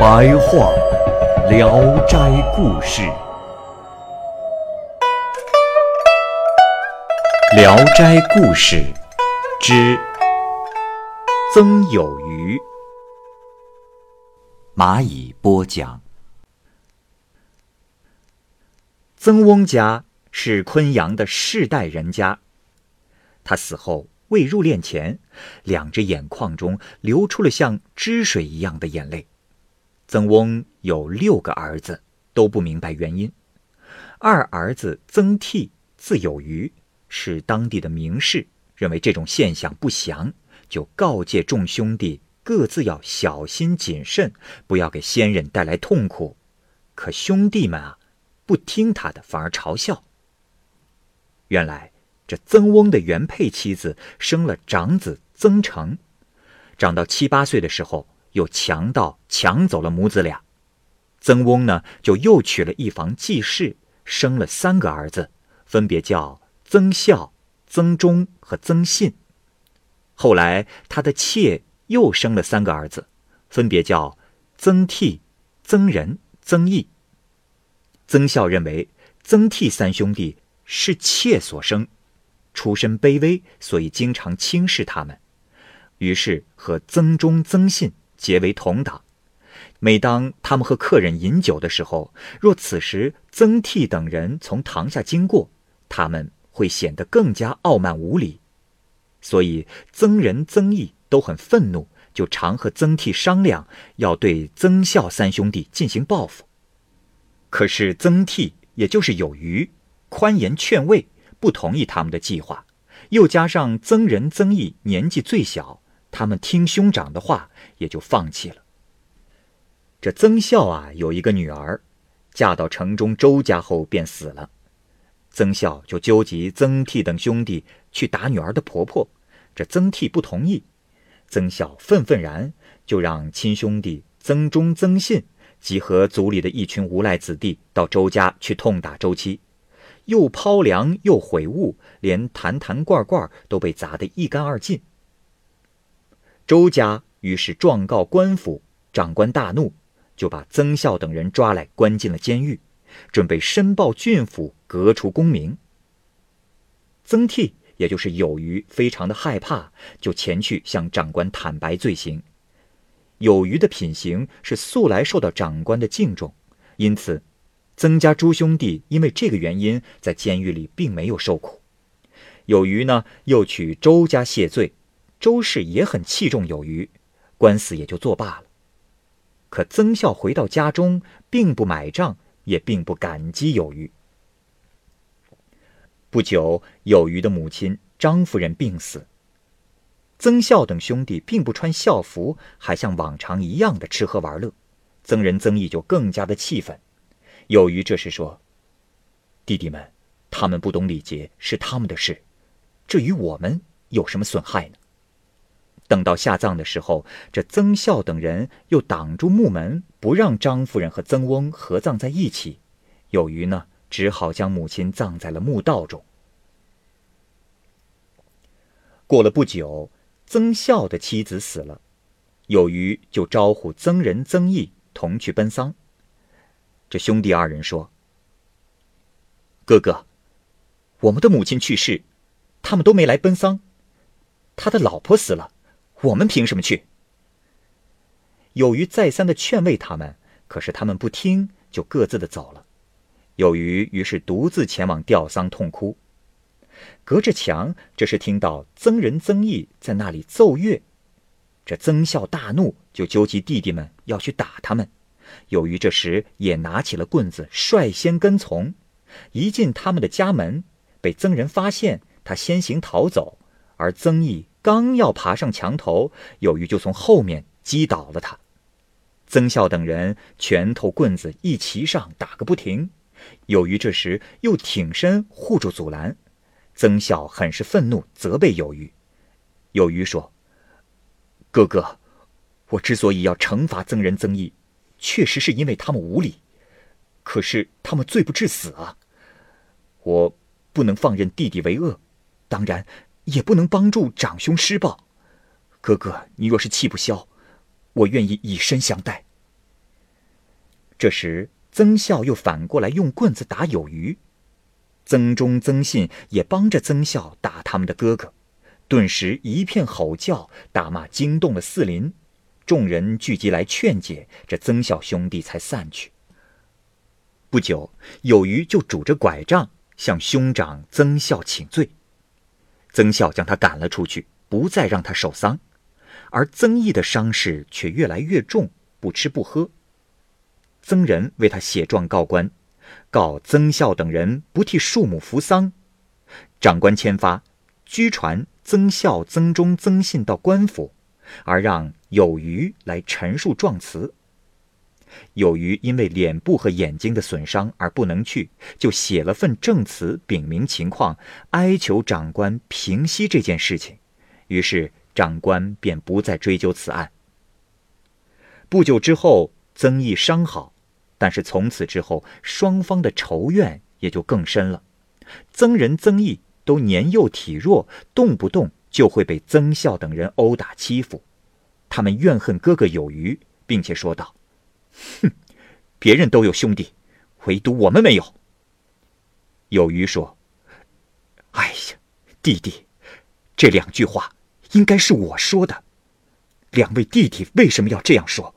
白话《聊斋故事》，《聊斋故事》之曾有余，蚂蚁播讲。曾翁家是昆阳的世代人家。他死后未入殓前，两只眼眶中流出了像汁水一样的眼泪。曾翁有六个儿子，都不明白原因。二儿子曾替，字有余，是当地的名士，认为这种现象不祥，就告诫众兄弟各自要小心谨慎，不要给先人带来痛苦。可兄弟们啊！不听他的，反而嘲笑。原来这曾翁的原配妻子生了长子曾成，长到七八岁的时候，有强盗抢走了母子俩。曾翁呢，就又娶了一房继室，生了三个儿子，分别叫曾孝、曾忠和曾信。后来他的妾又生了三个儿子，分别叫曾替、曾仁、曾义。曾孝认为曾替三兄弟是妾所生，出身卑微，所以经常轻视他们。于是和曾忠、曾信结为同党。每当他们和客人饮酒的时候，若此时曾替等人从堂下经过，他们会显得更加傲慢无礼。所以曾仁、曾义都很愤怒，就常和曾替商量，要对曾孝三兄弟进行报复。可是曾替，也就是有余，宽言劝慰，不同意他们的计划。又加上曾仁、曾义年纪最小，他们听兄长的话，也就放弃了。这曾孝啊，有一个女儿，嫁到城中周家后便死了。曾孝就纠集曾替等兄弟去打女儿的婆婆，这曾替不同意。曾孝愤愤然，就让亲兄弟曾忠、曾信。集合族里的一群无赖子弟到周家去痛打周妻，又抛粮又毁物，连坛坛罐罐都被砸得一干二净。周家于是状告官府，长官大怒，就把曾孝等人抓来关进了监狱，准备申报郡府，革除功名。曾替也就是有余，非常的害怕，就前去向长官坦白罪行。有余的品行是素来受到长官的敬重，因此，曾家诸兄弟因为这个原因在监狱里并没有受苦。有余呢，又去周家谢罪，周氏也很器重有余，官司也就作罢了。可曾孝回到家中，并不买账，也并不感激有余。不久，有余的母亲张夫人病死。曾孝等兄弟并不穿孝服，还像往常一样的吃喝玩乐，曾仁、曾义就更加的气愤。有余这时说：“弟弟们，他们不懂礼节是他们的事，这与我们有什么损害呢？”等到下葬的时候，这曾孝等人又挡住墓门，不让张夫人和曾翁合葬在一起。有余呢，只好将母亲葬在了墓道中。过了不久。曾孝的妻子死了，有余就招呼曾仁、曾义同去奔丧。这兄弟二人说：“哥哥，我们的母亲去世，他们都没来奔丧。他的老婆死了，我们凭什么去？”有余再三的劝慰他们，可是他们不听，就各自的走了。有余于是独自前往吊丧痛哭。隔着墙，这时听到曾仁、曾义在那里奏乐，这曾孝大怒，就纠集弟弟们要去打他们。有余这时也拿起了棍子，率先跟从。一进他们的家门，被曾仁发现，他先行逃走，而曾义刚要爬上墙头，有余就从后面击倒了他。曾孝等人拳头棍子一齐上，打个不停。有余这时又挺身护住阻拦，曾孝很是愤怒，责备有余。有余说：“哥哥，我之所以要惩罚曾仁、曾义，确实是因为他们无礼。可是他们罪不至死啊！我不能放任弟弟为恶，当然也不能帮助长兄施暴。哥哥，你若是气不消，我愿意以身相待。”这时，曾孝又反过来用棍子打有余，曾忠、曾信也帮着曾孝打他们的哥哥。顿时一片吼叫，大骂惊动了四邻，众人聚集来劝解，这曾孝兄弟才散去。不久，有余就拄着拐杖向兄长曾孝请罪，曾孝将他赶了出去，不再让他受丧，而曾毅的伤势却越来越重，不吃不喝。曾仁为他写状告官，告曾孝等人不替庶母扶丧，长官签发，拘传。曾孝、曾忠、曾信到官府，而让有余来陈述状词。有余因为脸部和眼睛的损伤而不能去，就写了份证词，禀明情况，哀求长官平息这件事情。于是长官便不再追究此案。不久之后，曾毅伤好，但是从此之后，双方的仇怨也就更深了。曾仁、曾义。都年幼体弱，动不动就会被曾孝等人殴打欺负，他们怨恨哥哥有余，并且说道：“哼，别人都有兄弟，唯独我们没有。”有余说：“哎呀，弟弟，这两句话应该是我说的，两位弟弟为什么要这样说？”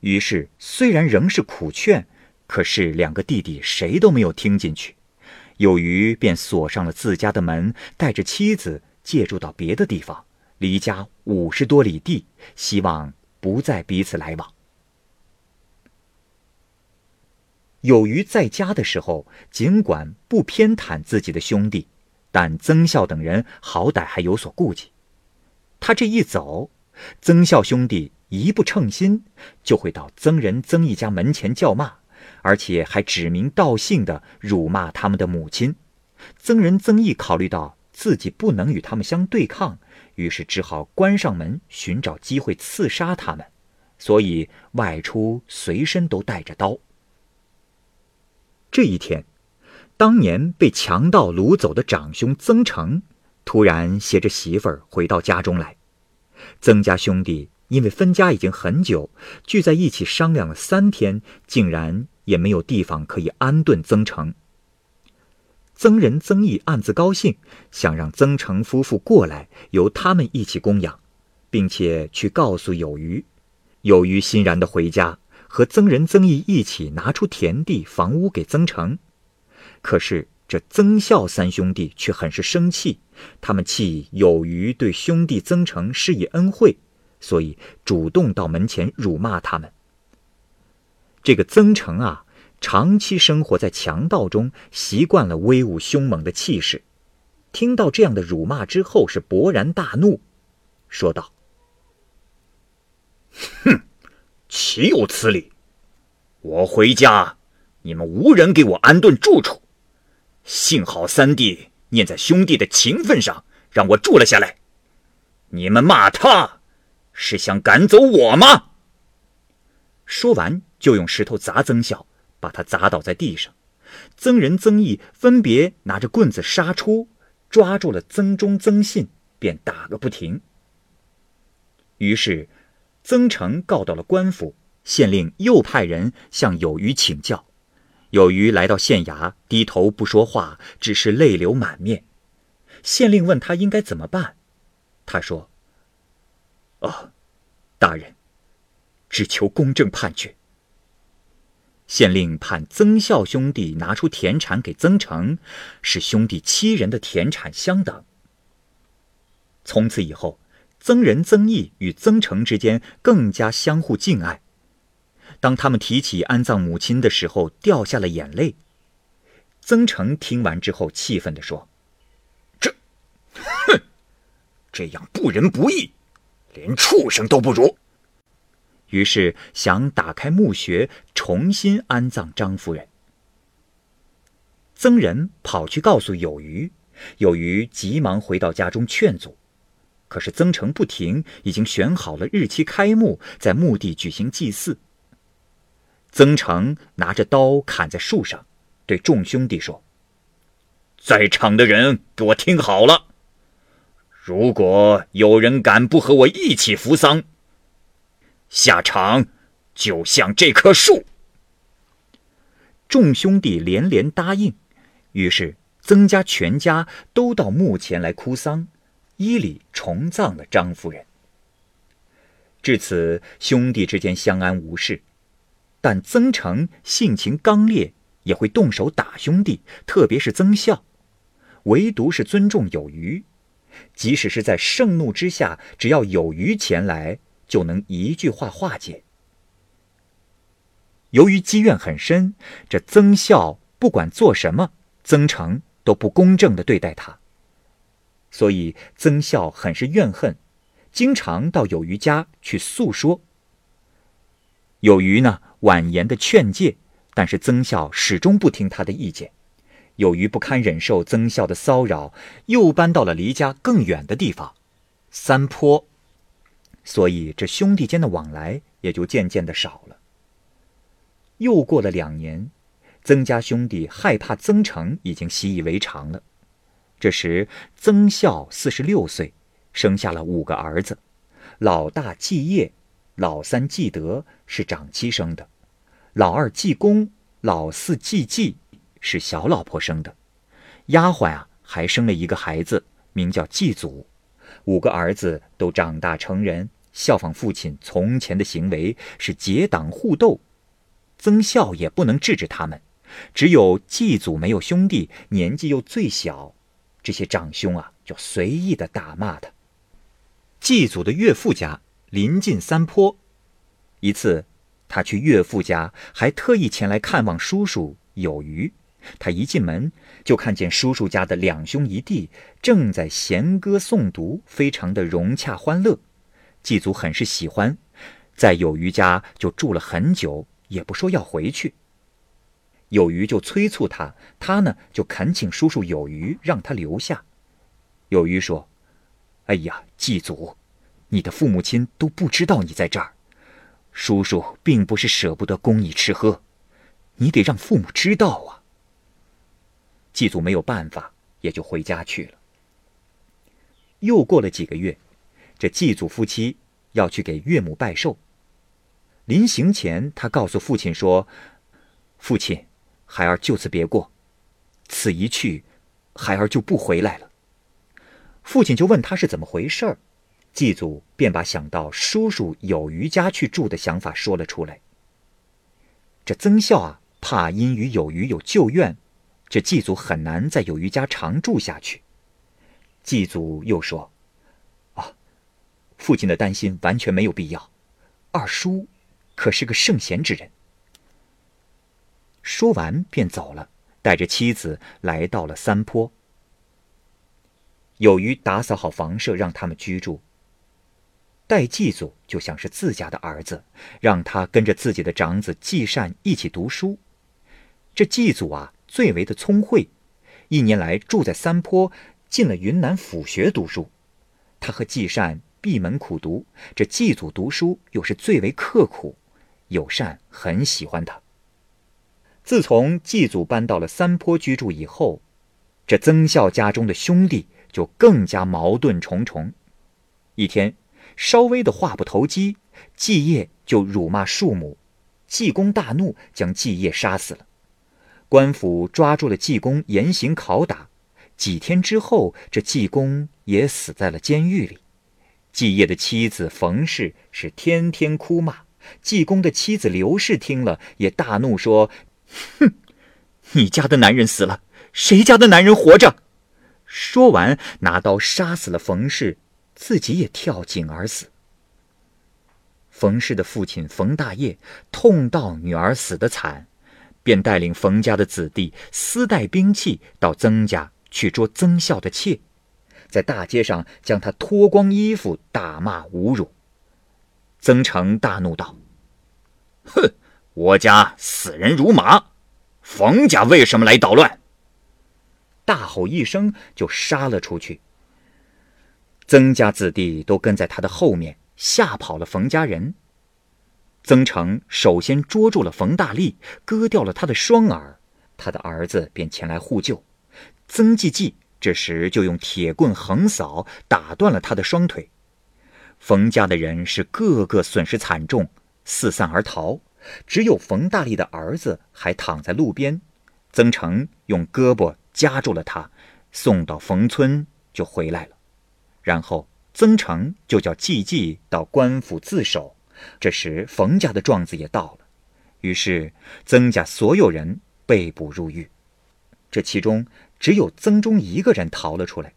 于是虽然仍是苦劝，可是两个弟弟谁都没有听进去。有余便锁上了自家的门，带着妻子借住到别的地方，离家五十多里地，希望不再彼此来往。有余在家的时候，尽管不偏袒自己的兄弟，但曾孝等人好歹还有所顾忌。他这一走，曾孝兄弟一不称心，就会到曾仁、曾义家门前叫骂。而且还指名道姓的辱骂他们的母亲，曾仁、曾义考虑到自己不能与他们相对抗，于是只好关上门，寻找机会刺杀他们，所以外出随身都带着刀。这一天，当年被强盗掳走的长兄曾成，突然携着媳妇儿回到家中来，曾家兄弟因为分家已经很久，聚在一起商量了三天，竟然。也没有地方可以安顿曾成。曾仁、曾义暗自高兴，想让曾成夫妇过来，由他们一起供养，并且去告诉有余。有余欣然的回家，和曾仁、曾义一起拿出田地、房屋给曾成。可是这曾孝三兄弟却很是生气，他们气有余对兄弟曾成施以恩惠，所以主动到门前辱骂他们。这个曾成啊，长期生活在强盗中，习惯了威武凶猛的气势。听到这样的辱骂之后，是勃然大怒，说道：“哼，岂有此理！我回家，你们无人给我安顿住处。幸好三弟念在兄弟的情分上，让我住了下来。你们骂他，是想赶走我吗？”说完。就用石头砸曾孝，把他砸倒在地上。曾仁、曾义分别拿着棍子杀出，抓住了曾忠、曾信，便打个不停。于是，曾诚告到了官府，县令又派人向有余请教。有余来到县衙，低头不说话，只是泪流满面。县令问他应该怎么办，他说：“哦，大人，只求公正判决。”县令判曾孝兄弟拿出田产给曾成，使兄弟七人的田产相等。从此以后，曾仁、曾义与曾成之间更加相互敬爱。当他们提起安葬母亲的时候，掉下了眼泪。曾成听完之后，气愤地说：“这，哼，这样不仁不义，连畜生都不如。于是想打开墓穴，重新安葬张夫人。曾仁跑去告诉有余，有余急忙回到家中劝阻。可是曾成不停，已经选好了日期开墓，在墓地举行祭祀。曾成拿着刀砍在树上，对众兄弟说：“在场的人，给我听好了！如果有人敢不和我一起扶丧，下场就像这棵树。”众兄弟连连答应，于是曾家全家都到墓前来哭丧。依礼重葬了张夫人。至此，兄弟之间相安无事。但曾成性情刚烈，也会动手打兄弟，特别是曾孝。唯独是尊重有余，即使是在盛怒之下，只要有余前来，就能一句话化解。由于积怨很深，这曾孝不管做什么，曾成都不公正的对待他。所以曾孝很是怨恨，经常到有余家去诉说。有余呢婉言的劝诫，但是曾孝始终不听他的意见。有余不堪忍受曾孝的骚扰，又搬到了离家更远的地方，三坡。所以这兄弟间的往来也就渐渐的少了。又过了两年，曾家兄弟害怕曾成已经习以为常了。这时，曾孝四十六岁，生下了五个儿子。老大季业，老三季德是长妻生的；老二季公，老四季季是小老婆生的。丫鬟啊，还生了一个孩子，名叫季祖。五个儿子都长大成人，效仿父亲从前的行为，是结党互斗。曾孝也不能制止他们，只有季祖没有兄弟，年纪又最小。这些长兄啊，就随意的打骂他。祭祖的岳父家临近山坡，一次，他去岳父家，还特意前来看望叔叔有余。他一进门，就看见叔叔家的两兄一弟正在弦歌诵读，非常的融洽欢乐。祭祖很是喜欢，在有余家就住了很久，也不说要回去。有余就催促他，他呢就恳请叔叔有余让他留下。有余说：“哎呀，祭祖，你的父母亲都不知道你在这儿，叔叔并不是舍不得供你吃喝，你得让父母知道啊。”祭祖没有办法，也就回家去了。又过了几个月，这祭祖夫妻要去给岳母拜寿。临行前，他告诉父亲说：“父亲。”孩儿就此别过，此一去，孩儿就不回来了。父亲就问他是怎么回事儿，祭祖便把想到叔叔有余家去住的想法说了出来。这曾孝啊，怕因与有余有旧怨，这祭祖很难在有余家常住下去。祭祖又说：“啊，父亲的担心完全没有必要，二叔可是个圣贤之人。”说完便走了，带着妻子来到了三坡。有余打扫好房舍，让他们居住。待祭祖就像是自家的儿子，让他跟着自己的长子季善一起读书。这祭祖啊，最为的聪慧，一年来住在三坡，进了云南府学读书。他和季善闭门苦读，这祭祖读书又是最为刻苦，友善很喜欢他。自从祭祖搬到了三坡居住以后，这曾孝家中的兄弟就更加矛盾重重。一天，稍微的话不投机，季业就辱骂庶母，济公大怒，将季业杀死了。官府抓住了济公，严刑拷打。几天之后，这济公也死在了监狱里。季业的妻子冯氏是天天哭骂，济公的妻子刘氏听了也大怒说。哼，你家的男人死了，谁家的男人活着？说完，拿刀杀死了冯氏，自己也跳井而死。冯氏的父亲冯大业痛到女儿死的惨，便带领冯家的子弟私带兵器到曾家去捉曾孝的妾。在大街上将他脱光衣服大骂侮辱。曾成大怒道：“哼，我家死人如麻，冯家为什么来捣乱？”大吼一声，就杀了出去。曾家子弟都跟在他的后面，吓跑了冯家人。曾成首先捉住了冯大力，割掉了他的双耳，他的儿子便前来护救。曾纪纪这时就用铁棍横扫，打断了他的双腿。冯家的人是个个损失惨重，四散而逃，只有冯大力的儿子还躺在路边。曾成用胳膊夹住了他，送到冯村就回来了。然后曾诚就叫季季到官府自首。这时冯家的状子也到了，于是曾家所有人被捕入狱。这其中。只有曾忠一个人逃了出来，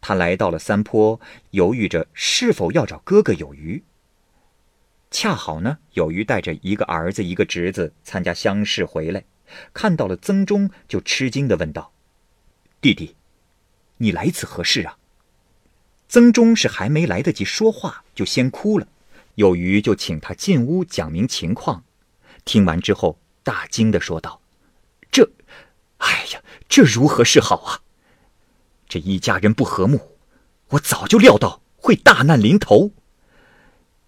他来到了山坡，犹豫着是否要找哥哥有余。恰好呢，有余带着一个儿子、一个侄子参加乡试回来，看到了曾忠，就吃惊地问道：“弟弟，你来此何事啊？”曾忠是还没来得及说话，就先哭了。有余就请他进屋讲明情况，听完之后大惊地说道：“这……”哎呀，这如何是好啊！这一家人不和睦，我早就料到会大难临头。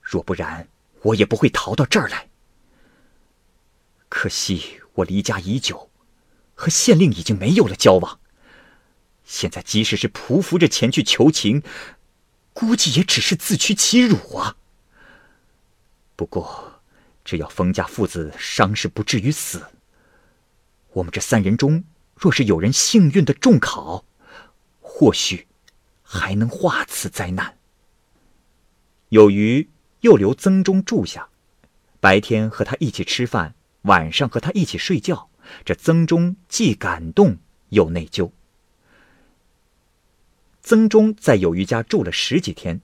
若不然，我也不会逃到这儿来。可惜我离家已久，和县令已经没有了交往。现在即使是匍匐着前去求情，估计也只是自取其辱啊。不过，只要封家父子伤势不至于死。我们这三人中，若是有人幸运的中考，或许还能化此灾难。有余又留曾忠住下，白天和他一起吃饭，晚上和他一起睡觉。这曾忠既感动又内疚。曾忠在有余家住了十几天，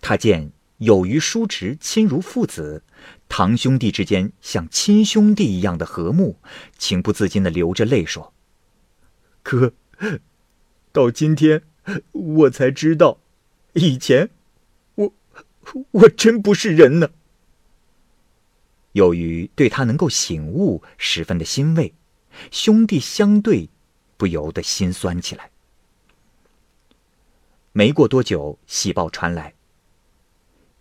他见有余叔侄亲如父子。堂兄弟之间像亲兄弟一样的和睦，情不自禁的流着泪说：“哥，到今天我才知道，以前我我真不是人呢。”由于对他能够醒悟十分的欣慰，兄弟相对，不由得心酸起来。没过多久，喜报传来，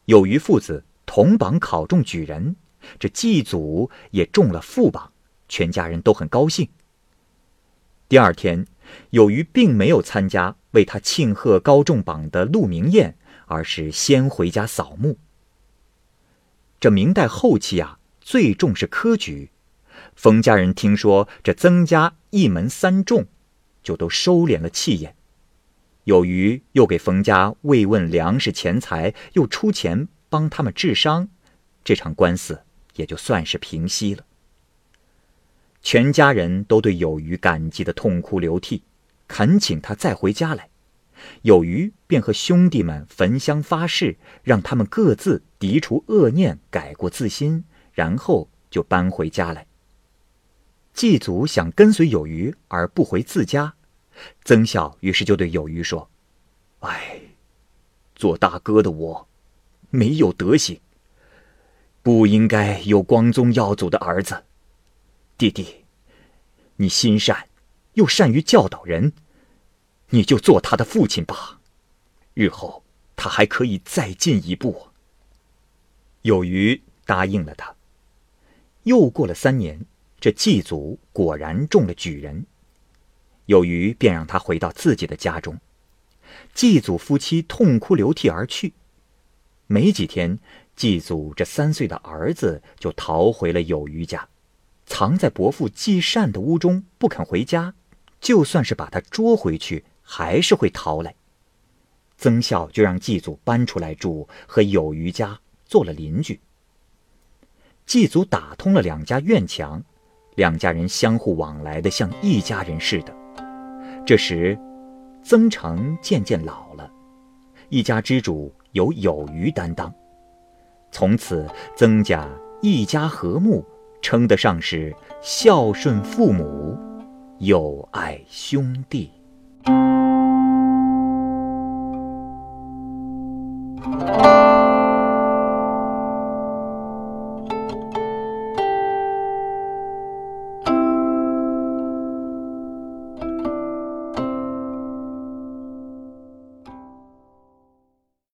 有余父子。同榜考中举人，这祭祖也中了副榜，全家人都很高兴。第二天，有余并没有参加为他庆贺高中榜的鹿鸣宴，而是先回家扫墓。这明代后期啊，最重视科举，冯家人听说这曾家一门三中，就都收敛了气焰。有余又给冯家慰问粮食钱财，又出钱。帮他们治伤，这场官司也就算是平息了。全家人都对有余感激的痛哭流涕，恳请他再回家来。有余便和兄弟们焚香发誓，让他们各自涤除恶念，改过自新，然后就搬回家来。祭祖想跟随有余而不回自家，曾孝于是就对有余说：“哎，做大哥的我。”没有德行，不应该有光宗耀祖的儿子。弟弟，你心善，又善于教导人，你就做他的父亲吧。日后他还可以再进一步。有余答应了他。又过了三年，这祭祖果然中了举人，有余便让他回到自己的家中。祭祖夫妻痛哭流涕而去。没几天，祭祖这三岁的儿子就逃回了有余家，藏在伯父季善的屋中，不肯回家。就算是把他捉回去，还是会逃来。曾孝就让祭祖搬出来住，和有余家做了邻居。祭祖打通了两家院墙，两家人相互往来的像一家人似的。这时，曾成渐渐老了，一家之主。有有余担当，从此曾家一家和睦，称得上是孝顺父母，友爱兄弟。